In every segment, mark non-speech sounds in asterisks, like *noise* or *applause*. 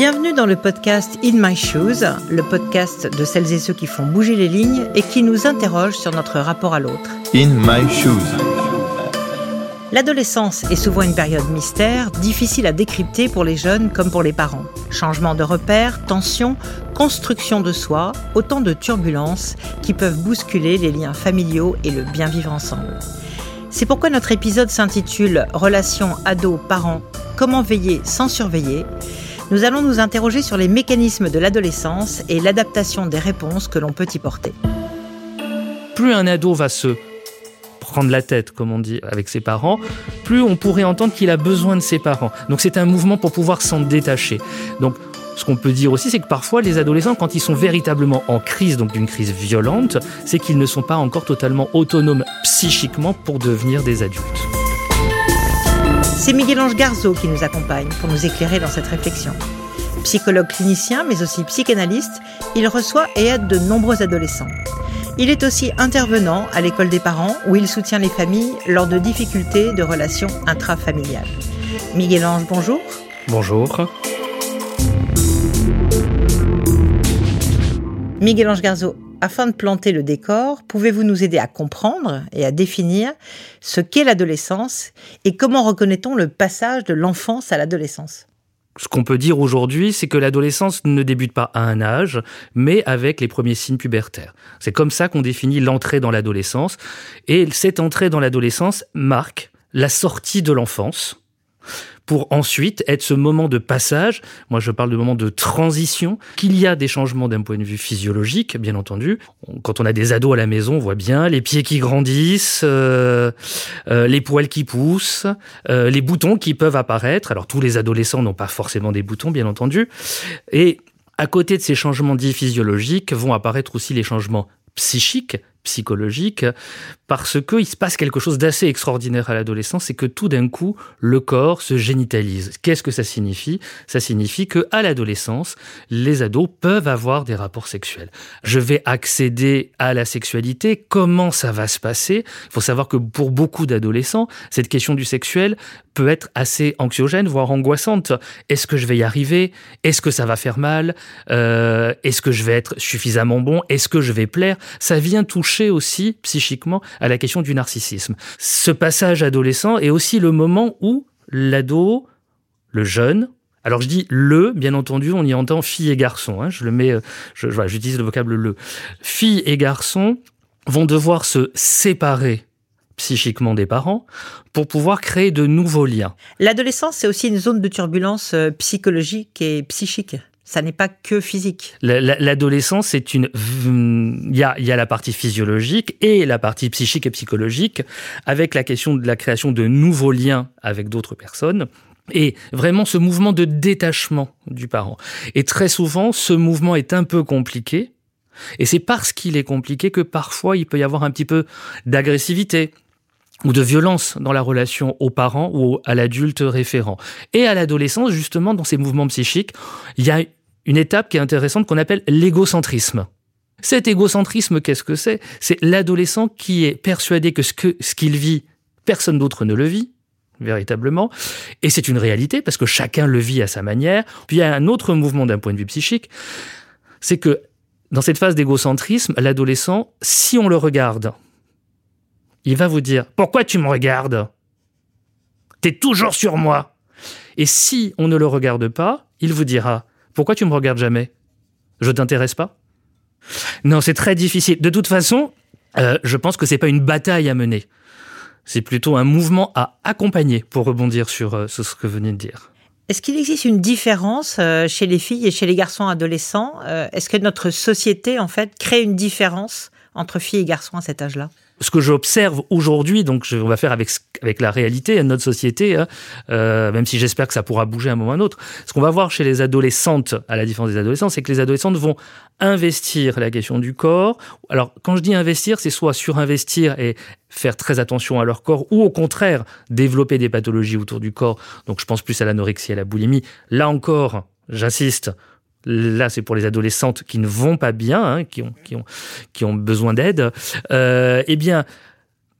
Bienvenue dans le podcast In My Shoes, le podcast de celles et ceux qui font bouger les lignes et qui nous interrogent sur notre rapport à l'autre. In My Shoes. L'adolescence est souvent une période mystère, difficile à décrypter pour les jeunes comme pour les parents. Changement de repères, tensions, construction de soi, autant de turbulences qui peuvent bousculer les liens familiaux et le bien vivre ensemble. C'est pourquoi notre épisode s'intitule Relations ado-parents, comment veiller sans surveiller? Nous allons nous interroger sur les mécanismes de l'adolescence et l'adaptation des réponses que l'on peut y porter. Plus un ado va se prendre la tête, comme on dit, avec ses parents, plus on pourrait entendre qu'il a besoin de ses parents. Donc c'est un mouvement pour pouvoir s'en détacher. Donc ce qu'on peut dire aussi, c'est que parfois les adolescents, quand ils sont véritablement en crise, donc d'une crise violente, c'est qu'ils ne sont pas encore totalement autonomes psychiquement pour devenir des adultes. C'est Miguel-Ange Garzo qui nous accompagne pour nous éclairer dans cette réflexion. Psychologue clinicien, mais aussi psychanalyste, il reçoit et aide de nombreux adolescents. Il est aussi intervenant à l'école des parents où il soutient les familles lors de difficultés de relations intrafamiliales. Miguel-Ange, bonjour. Bonjour. Miguel-Ange Garzo, afin de planter le décor, pouvez-vous nous aider à comprendre et à définir ce qu'est l'adolescence et comment reconnaît-on le passage de l'enfance à l'adolescence? Ce qu'on peut dire aujourd'hui, c'est que l'adolescence ne débute pas à un âge, mais avec les premiers signes pubertaires. C'est comme ça qu'on définit l'entrée dans l'adolescence. Et cette entrée dans l'adolescence marque la sortie de l'enfance pour ensuite être ce moment de passage, moi je parle de moment de transition, qu'il y a des changements d'un point de vue physiologique, bien entendu. Quand on a des ados à la maison, on voit bien les pieds qui grandissent, euh, euh, les poils qui poussent, euh, les boutons qui peuvent apparaître. Alors tous les adolescents n'ont pas forcément des boutons, bien entendu. Et à côté de ces changements dits physiologiques vont apparaître aussi les changements psychiques, psychologiques, parce qu'il se passe quelque chose d'assez extraordinaire à l'adolescence, c'est que tout d'un coup, le corps se génitalise. Qu'est-ce que ça signifie? Ça signifie que à l'adolescence, les ados peuvent avoir des rapports sexuels. Je vais accéder à la sexualité. Comment ça va se passer? Il faut savoir que pour beaucoup d'adolescents, cette question du sexuel peut être assez anxiogène, voire angoissante. Est-ce que je vais y arriver? Est-ce que ça va faire mal? Euh, Est-ce que je vais être suffisamment bon? Est-ce que je vais plaire? Ça vient toucher aussi psychiquement à la question du narcissisme. Ce passage adolescent est aussi le moment où l'ado, le jeune, alors je dis le, bien entendu, on y entend fille et garçon. Hein, je le mets, euh, je, j'utilise le vocable le. Fille et garçon vont devoir se séparer psychiquement des parents pour pouvoir créer de nouveaux liens. L'adolescence, c'est aussi une zone de turbulence euh, psychologique et psychique ça n'est pas que physique. L'adolescence, c'est une. Il y, a, il y a la partie physiologique et la partie psychique et psychologique, avec la question de la création de nouveaux liens avec d'autres personnes. Et vraiment ce mouvement de détachement du parent. Et très souvent, ce mouvement est un peu compliqué. Et c'est parce qu'il est compliqué que parfois il peut y avoir un petit peu d'agressivité, ou de violence dans la relation aux parents ou à l'adulte référent. Et à l'adolescence, justement, dans ces mouvements psychiques, il y a une étape qui est intéressante qu'on appelle l'égocentrisme. Cet égocentrisme, qu'est-ce que c'est? C'est l'adolescent qui est persuadé que ce qu'il vit, personne d'autre ne le vit, véritablement. Et c'est une réalité parce que chacun le vit à sa manière. Puis il y a un autre mouvement d'un point de vue psychique, c'est que dans cette phase d'égocentrisme, l'adolescent, si on le regarde, il va vous dire Pourquoi tu me regardes? T'es toujours sur moi. Et si on ne le regarde pas, il vous dira pourquoi tu me regardes jamais? Je t'intéresse pas? Non, c'est très difficile. De toute façon, euh, je pense que c'est pas une bataille à mener. C'est plutôt un mouvement à accompagner pour rebondir sur, euh, ce que vous venez de dire. Est-ce qu'il existe une différence euh, chez les filles et chez les garçons adolescents? Est-ce que notre société, en fait, crée une différence entre filles et garçons à cet âge-là? Ce que j'observe aujourd'hui, donc je, on va faire avec, avec la réalité de notre société, hein, euh, même si j'espère que ça pourra bouger à un moment ou à un autre, ce qu'on va voir chez les adolescentes, à la différence des adolescents, c'est que les adolescentes vont investir la question du corps. Alors, quand je dis investir, c'est soit surinvestir et faire très attention à leur corps, ou au contraire, développer des pathologies autour du corps. Donc, je pense plus à l'anorexie, à la boulimie. Là encore, j'insiste, là c'est pour les adolescentes qui ne vont pas bien, hein, qui, ont, qui, ont, qui ont besoin d'aide, euh, eh bien,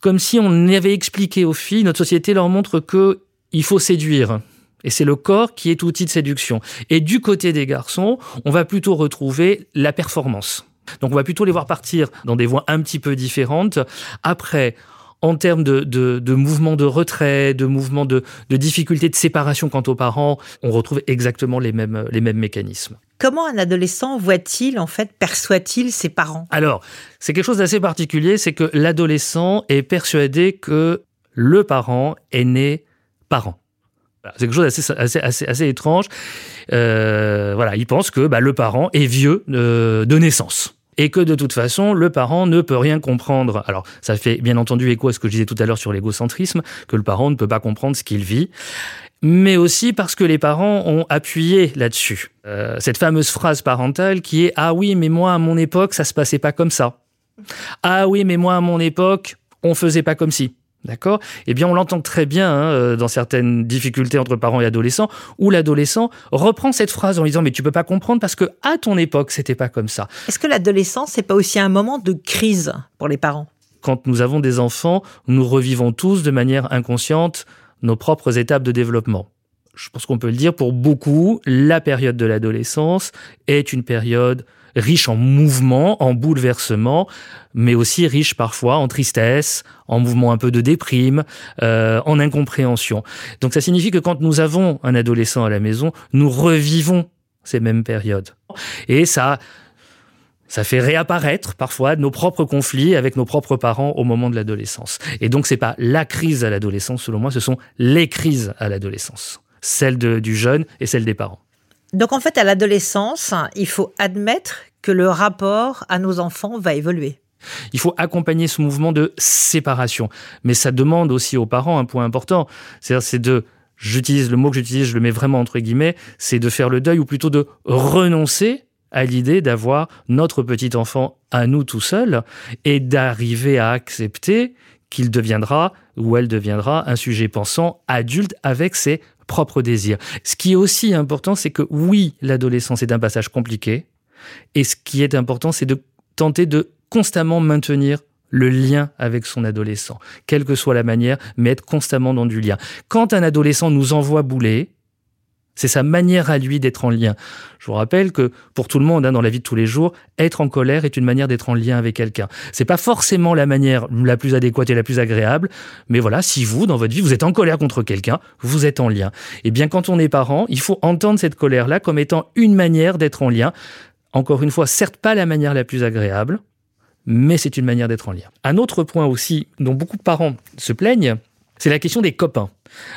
comme si on avait expliqué aux filles, notre société leur montre que il faut séduire. Et c'est le corps qui est outil de séduction. Et du côté des garçons, on va plutôt retrouver la performance. Donc on va plutôt les voir partir dans des voies un petit peu différentes. Après, en termes de, de, de mouvements de retrait, de mouvements de, de difficultés de séparation quant aux parents, on retrouve exactement les mêmes, les mêmes mécanismes. Comment un adolescent voit-il, en fait, perçoit-il ses parents? Alors, c'est quelque chose d'assez particulier, c'est que l'adolescent est persuadé que le parent est né parent. C'est quelque chose d'assez assez, assez, assez étrange. Euh, voilà, il pense que bah, le parent est vieux euh, de naissance et que de toute façon, le parent ne peut rien comprendre. Alors, ça fait bien entendu écho à ce que je disais tout à l'heure sur l'égocentrisme, que le parent ne peut pas comprendre ce qu'il vit mais aussi parce que les parents ont appuyé là-dessus. Euh, cette fameuse phrase parentale qui est Ah oui, mais moi à mon époque, ça se passait pas comme ça. Ah oui, mais moi à mon époque, on faisait pas comme si. D'accord? Eh bien, on l'entend très bien hein, euh, dans certaines difficultés entre parents et adolescents, où l'adolescent reprend cette phrase en disant mais tu peux pas comprendre parce que à ton époque c'était pas comme ça. Est-ce que l'adolescence c'est pas aussi un moment de crise pour les parents? Quand nous avons des enfants, nous revivons tous de manière inconsciente nos propres étapes de développement. Je pense qu'on peut le dire pour beaucoup, la période de l'adolescence est une période riche en mouvement, en bouleversement, mais aussi riche parfois en tristesse, en mouvement un peu de déprime, euh, en incompréhension. Donc ça signifie que quand nous avons un adolescent à la maison, nous revivons ces mêmes périodes. Et ça, ça fait réapparaître parfois nos propres conflits avec nos propres parents au moment de l'adolescence. Et donc c'est pas la crise à l'adolescence, selon moi, ce sont les crises à l'adolescence, celle du jeune et celle des parents. Donc en fait, à l'adolescence, il faut admettre que le rapport à nos enfants va évoluer. Il faut accompagner ce mouvement de séparation. Mais ça demande aussi aux parents un point important. C'est-à-dire, c'est de, j'utilise le mot que j'utilise, je le mets vraiment entre guillemets, c'est de faire le deuil ou plutôt de renoncer à l'idée d'avoir notre petit enfant à nous tout seul et d'arriver à accepter qu'il deviendra ou elle deviendra un sujet pensant adulte avec ses propres désirs. Ce qui est aussi important, c'est que oui, l'adolescence est un passage compliqué, et ce qui est important, c'est de tenter de constamment maintenir le lien avec son adolescent, quelle que soit la manière, mais être constamment dans du lien. Quand un adolescent nous envoie bouler, c'est sa manière à lui d'être en lien. Je vous rappelle que pour tout le monde, hein, dans la vie de tous les jours, être en colère est une manière d'être en lien avec quelqu'un. C'est pas forcément la manière la plus adéquate et la plus agréable, mais voilà, si vous, dans votre vie, vous êtes en colère contre quelqu'un, vous êtes en lien. Et eh bien, quand on est parent, il faut entendre cette colère-là comme étant une manière d'être en lien. Encore une fois, certes pas la manière la plus agréable, mais c'est une manière d'être en lien. Un autre point aussi dont beaucoup de parents se plaignent, c'est la question des copains.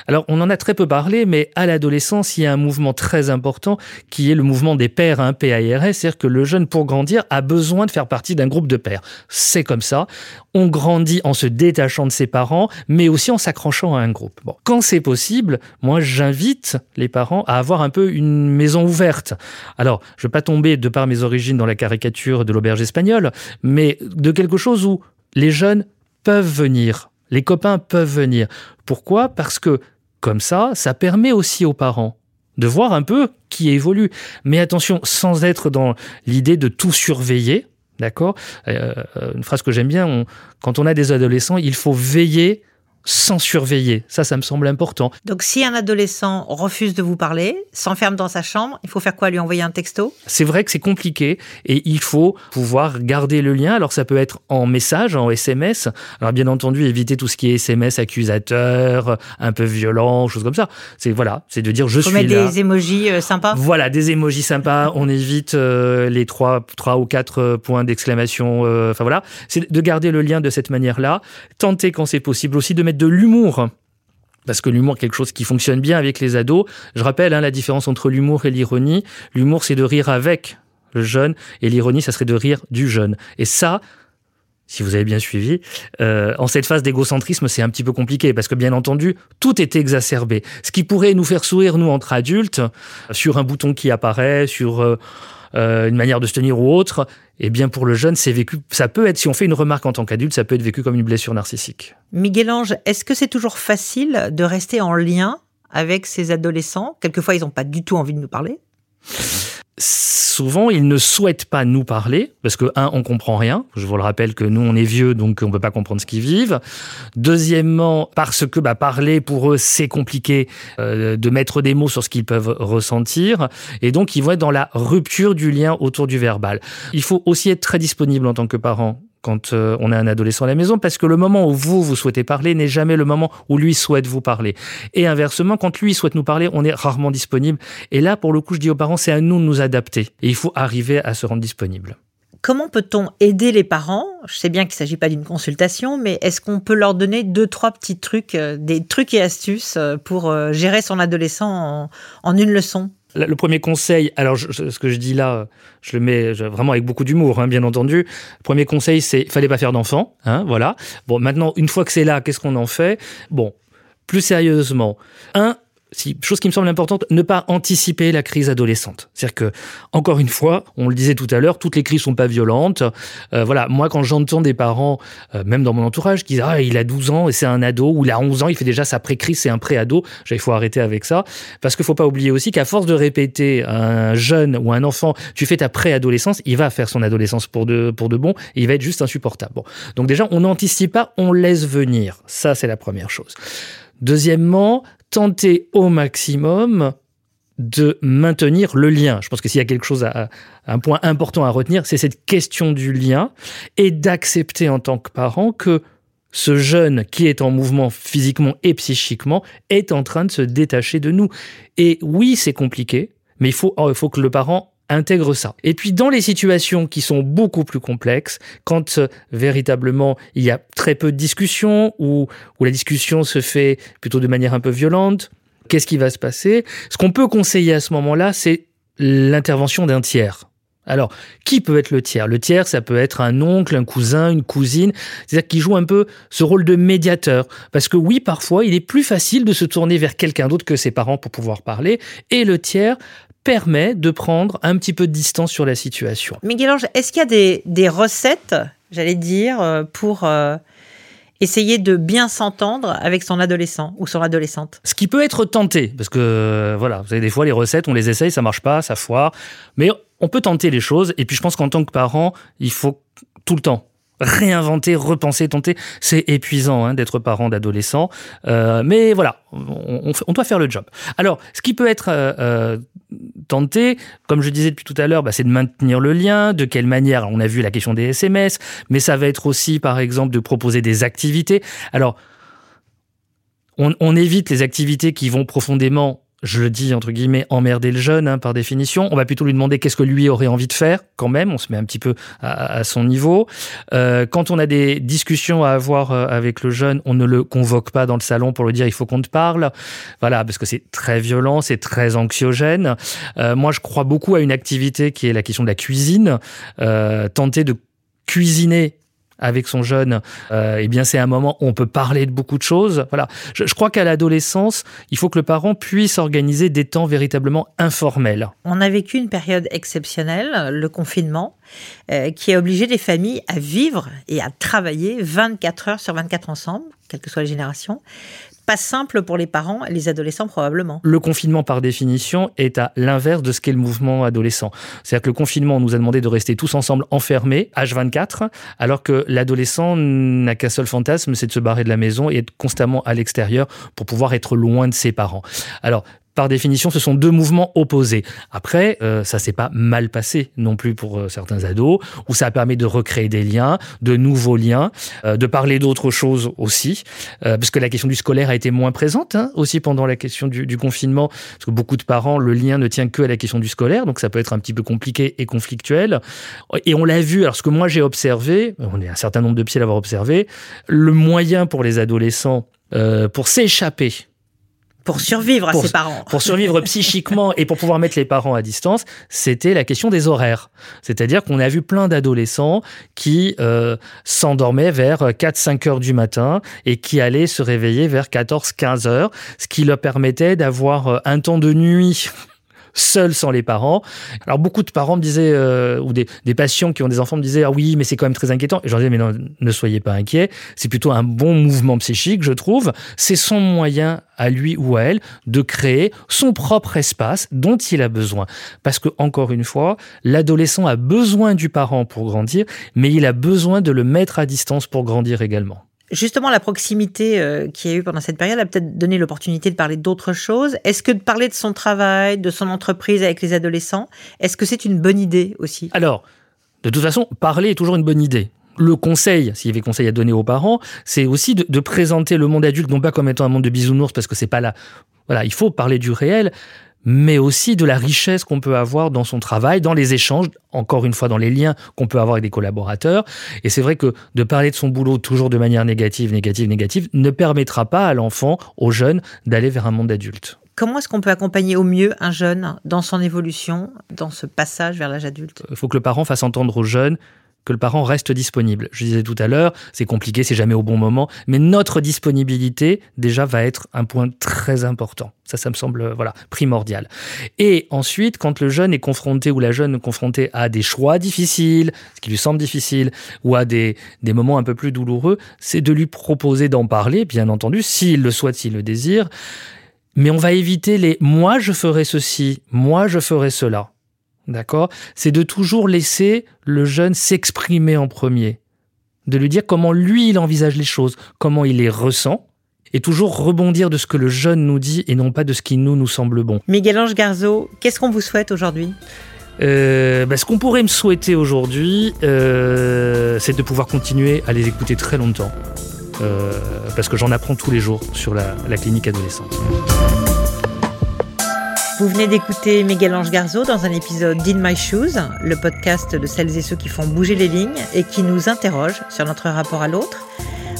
Alors, on en a très peu parlé, mais à l'adolescence, il y a un mouvement très important qui est le mouvement des pairs, hein, PAIRS, c'est-à-dire que le jeune, pour grandir, a besoin de faire partie d'un groupe de pairs. C'est comme ça. On grandit en se détachant de ses parents, mais aussi en s'accrochant à un groupe. Bon. Quand c'est possible, moi, j'invite les parents à avoir un peu une maison ouverte. Alors, je ne vais pas tomber, de par mes origines, dans la caricature de l'auberge espagnole, mais de quelque chose où les jeunes peuvent venir les copains peuvent venir. Pourquoi? Parce que comme ça, ça permet aussi aux parents de voir un peu qui évolue. Mais attention, sans être dans l'idée de tout surveiller, d'accord? Euh, Une phrase que j'aime bien, quand on a des adolescents, il faut veiller sans surveiller. Ça, ça me semble important. Donc, si un adolescent refuse de vous parler, s'enferme dans sa chambre, il faut faire quoi? Lui envoyer un texto? C'est vrai que c'est compliqué et il faut pouvoir garder le lien. Alors, ça peut être en message, en SMS. Alors, bien entendu, éviter tout ce qui est SMS accusateur, un peu violent, choses comme ça. C'est voilà, c'est de dire je faut suis mettre des emojis euh, sympas. Voilà, des emojis sympas. On évite euh, les trois, trois ou quatre euh, points d'exclamation. Enfin voilà, c'est de garder le lien de cette manière-là. Tenter quand c'est possible aussi de mettre de l'humour parce que l'humour quelque chose qui fonctionne bien avec les ados. Je rappelle hein, la différence entre l'humour et l'ironie. L'humour, c'est de rire avec le jeune, et l'ironie, ça serait de rire du jeune. Et ça, si vous avez bien suivi, euh, en cette phase d'égocentrisme, c'est un petit peu compliqué, parce que bien entendu, tout est exacerbé. Ce qui pourrait nous faire sourire, nous, entre adultes, sur un bouton qui apparaît, sur... Euh, euh, une manière de se tenir ou autre, eh bien pour le jeune, c'est vécu. Ça peut être, si on fait une remarque en tant qu'adulte, ça peut être vécu comme une blessure narcissique. Miguel Ange, est-ce que c'est toujours facile de rester en lien avec ces adolescents? Quelquefois, ils n'ont pas du tout envie de nous parler souvent, ils ne souhaitent pas nous parler parce que un, on comprend rien. Je vous le rappelle que nous, on est vieux, donc on peut pas comprendre ce qu'ils vivent. Deuxièmement, parce que bah, parler pour eux, c'est compliqué euh, de mettre des mots sur ce qu'ils peuvent ressentir, et donc ils vont être dans la rupture du lien autour du verbal. Il faut aussi être très disponible en tant que parent quand euh, on a un adolescent à la maison, parce que le moment où vous, vous souhaitez parler n'est jamais le moment où lui souhaite vous parler. Et inversement, quand lui souhaite nous parler, on est rarement disponible. Et là, pour le coup, je dis aux parents, c'est à nous de nous adapter. Et il faut arriver à se rendre disponible. Comment peut-on aider les parents? Je sais bien qu'il ne s'agit pas d'une consultation, mais est-ce qu'on peut leur donner deux, trois petits trucs, euh, des trucs et astuces euh, pour gérer son adolescent en une leçon? Le premier conseil, alors ce que je dis là, je le mets vraiment avec beaucoup d'humour, hein, bien entendu. Le premier conseil, c'est fallait pas faire d'enfant, hein, voilà. Bon, maintenant, une fois que c'est là, qu'est-ce qu'on en fait? Bon, plus sérieusement, un, si, chose qui me semble importante, ne pas anticiper la crise adolescente. C'est-à-dire que, encore une fois, on le disait tout à l'heure, toutes les crises sont pas violentes. Euh, voilà, moi, quand j'entends des parents, euh, même dans mon entourage, qui disent ah il a 12 ans et c'est un ado, ou il a 11 ans, il fait déjà sa pré-crise, c'est un pré-ado. Il faut arrêter avec ça, parce qu'il faut pas oublier aussi qu'à force de répéter à un jeune ou un enfant, tu fais ta pré-adolescence, il va faire son adolescence pour de pour de bon, il va être juste insupportable. Donc déjà, on n'anticipe pas, on laisse venir. Ça, c'est la première chose. Deuxièmement, tenter au maximum de maintenir le lien. Je pense que s'il y a quelque chose à, un point important à retenir, c'est cette question du lien et d'accepter en tant que parent que ce jeune qui est en mouvement physiquement et psychiquement est en train de se détacher de nous. Et oui, c'est compliqué, mais il faut, il faut que le parent intègre ça. Et puis dans les situations qui sont beaucoup plus complexes, quand euh, véritablement il y a très peu de discussion ou la discussion se fait plutôt de manière un peu violente, qu'est-ce qui va se passer? Ce qu'on peut conseiller à ce moment-là, c'est l'intervention d'un tiers. Alors, qui peut être le tiers? Le tiers, ça peut être un oncle, un cousin, une cousine, c'est-à-dire qui joue un peu ce rôle de médiateur. Parce que oui, parfois, il est plus facile de se tourner vers quelqu'un d'autre que ses parents pour pouvoir parler. Et le tiers permet de prendre un petit peu de distance sur la situation. Miguel-Ange, est-ce qu'il y a des, recettes, j'allais dire, euh, pour euh, essayer de bien s'entendre avec son adolescent ou son adolescente? Ce qui peut être tenté, parce que euh, voilà, vous savez, des fois les recettes, on les essaye, ça marche pas, ça foire, mais on peut tenter les choses. Et puis je pense qu'en tant que parent, il faut tout le temps réinventer, repenser, tenter. C'est épuisant hein, d'être parent d'adolescent, euh, mais voilà, on, doit faire le job. Alors, ce qui peut être euh, euh, tenté, comme je disais depuis tout à l'heure, bah, c'est de maintenir le lien. De quelle manière? On a vu la question des SMS, mais ça va être aussi, par exemple, de proposer des activités. Alors, on évite les activités qui vont profondément je le dis entre guillemets, emmerder le jeune hein, par définition. On va plutôt lui demander qu'est-ce que lui aurait envie de faire quand même. On se met un petit peu à, son niveau. Euh, quand on a des discussions à avoir euh, avec le jeune, on ne le convoque pas dans le salon pour lui dire il faut qu'on te parle. Voilà, parce que c'est très violent, c'est très anxiogène. Euh, moi, je crois beaucoup à une activité qui est la question de la cuisine. tenter de cuisiner avec son jeune, euh, eh bien c'est un moment où on peut parler de beaucoup de choses. Voilà, je, crois qu'à l'adolescence, il faut que le parent puisse organiser des temps véritablement informels. On a vécu une période exceptionnelle, le confinement, euh, qui a obligé les familles à vivre et à travailler 24 heures sur 24 ensemble, quelles que soient les générations pas simple pour les parents et les adolescents probablement. Le confinement, par définition, est à l'inverse de ce qu'est le mouvement adolescent. C'est-à-dire que le confinement nous a demandé de rester tous ensemble enfermés, H24, alors que l'adolescent n'a qu'un seul fantasme, c'est de se barrer de la maison et être constamment à l'extérieur pour pouvoir être loin de ses parents. Alors, par définition, ce sont deux mouvements opposés. Après, euh, ça s'est pas mal passé non plus pour euh, certains ados, où ça a permis de recréer des liens, de nouveaux liens, euh, de parler d'autres choses aussi, parce que la question du scolaire a été moins présente hein, aussi pendant la question du, du, confinement, parce que beaucoup de parents, le lien ne tient que à la question du scolaire, donc ça peut être un petit peu compliqué et conflictuel. Et on l'a vu, alors ce que moi j'ai observé, on est un certain nombre de pieds à l'avoir observé, le moyen pour les adolescents pour s'échapper pour survivre à ses parents. Pour survivre *laughs* psychiquement et pour pouvoir mettre les parents à distance, c'était la question des horaires. C'est-à-dire qu'on a vu plein d'adolescents qui euh, s'endormaient vers 4-5 heures du matin et qui allaient se réveiller vers 14-15 heures, ce qui leur permettait d'avoir euh, un temps de nuit seul sans les parents. Alors beaucoup de parents me disaient, euh, ou des, des, patients qui ont des enfants me disaient, ah oui, mais c'est quand même très inquiétant. Et je leur disais, mais non, ne soyez pas inquiets, c'est plutôt un bon mouvement psychique, je trouve. C'est son moyen à lui ou à elle de créer son propre espace dont il a besoin. Parce que, encore une fois, l'adolescent a besoin du parent pour grandir, mais il a besoin de le mettre à distance pour grandir également. Justement, la proximité euh, qui a eu pendant cette période a peut-être donné l'opportunité de parler d'autres choses. Est-ce que de parler de son travail, de son entreprise avec les adolescents, est-ce que c'est une bonne idée aussi? Alors, de toute façon, parler est toujours une bonne idée. Le conseil, s'il y avait conseil à donner aux parents, c'est aussi de, de, présenter le monde adulte non pas comme étant un monde de bisounours parce que c'est pas là. Voilà, il faut parler du réel, mais aussi de la richesse qu'on peut avoir dans son travail, dans les échanges, encore une fois dans les liens qu'on peut avoir avec des collaborateurs. Et c'est vrai que de parler de son boulot toujours de manière négative, négative, négative, ne permettra pas à l'enfant, au jeune, d'aller vers un monde adulte. Comment est-ce qu'on peut accompagner au mieux un jeune dans son évolution, dans ce passage vers l'âge adulte? Il faut que le parent fasse entendre au jeune que le parent reste disponible. Je disais tout à l'heure, c'est compliqué, c'est jamais au bon moment, mais notre disponibilité déjà va être un point très important. Ça, ça me semble voilà primordial. Et ensuite, quand le jeune est confronté ou la jeune est confrontée à des choix difficiles, ce qui lui semble difficile, ou à des, des moments un peu plus douloureux, c'est de lui proposer d'en parler, bien entendu, s'il le souhaite, s'il le désire. Mais on va éviter les moi je ferai ceci, moi je ferai cela. D'accord? C'est de toujours laisser le jeune s'exprimer en premier. De lui dire comment lui il envisage les choses, comment il les ressent, et toujours rebondir de ce que le jeune nous dit et non pas de ce qui nous nous semble bon. Miguel Ange Garzo, qu'est-ce qu'on vous souhaite aujourd'hui? Euh, ben, ce qu'on pourrait me souhaiter aujourd'hui, euh, c'est de pouvoir continuer à les écouter très longtemps, euh, parce que j'en apprends tous les jours sur la, la clinique adolescente. Vous venez d'écouter Miguel Ange Garzo dans un épisode d'In My Shoes, le podcast de celles et ceux qui font bouger les lignes et qui nous interrogent sur notre rapport à l'autre.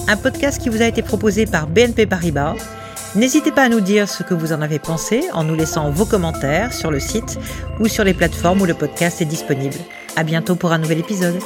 Un podcast qui vous a été proposé par BNP Paribas. N'hésitez pas à nous dire ce que vous en avez pensé en nous laissant vos commentaires sur le site ou sur les plateformes où le podcast est disponible. À bientôt pour un nouvel épisode.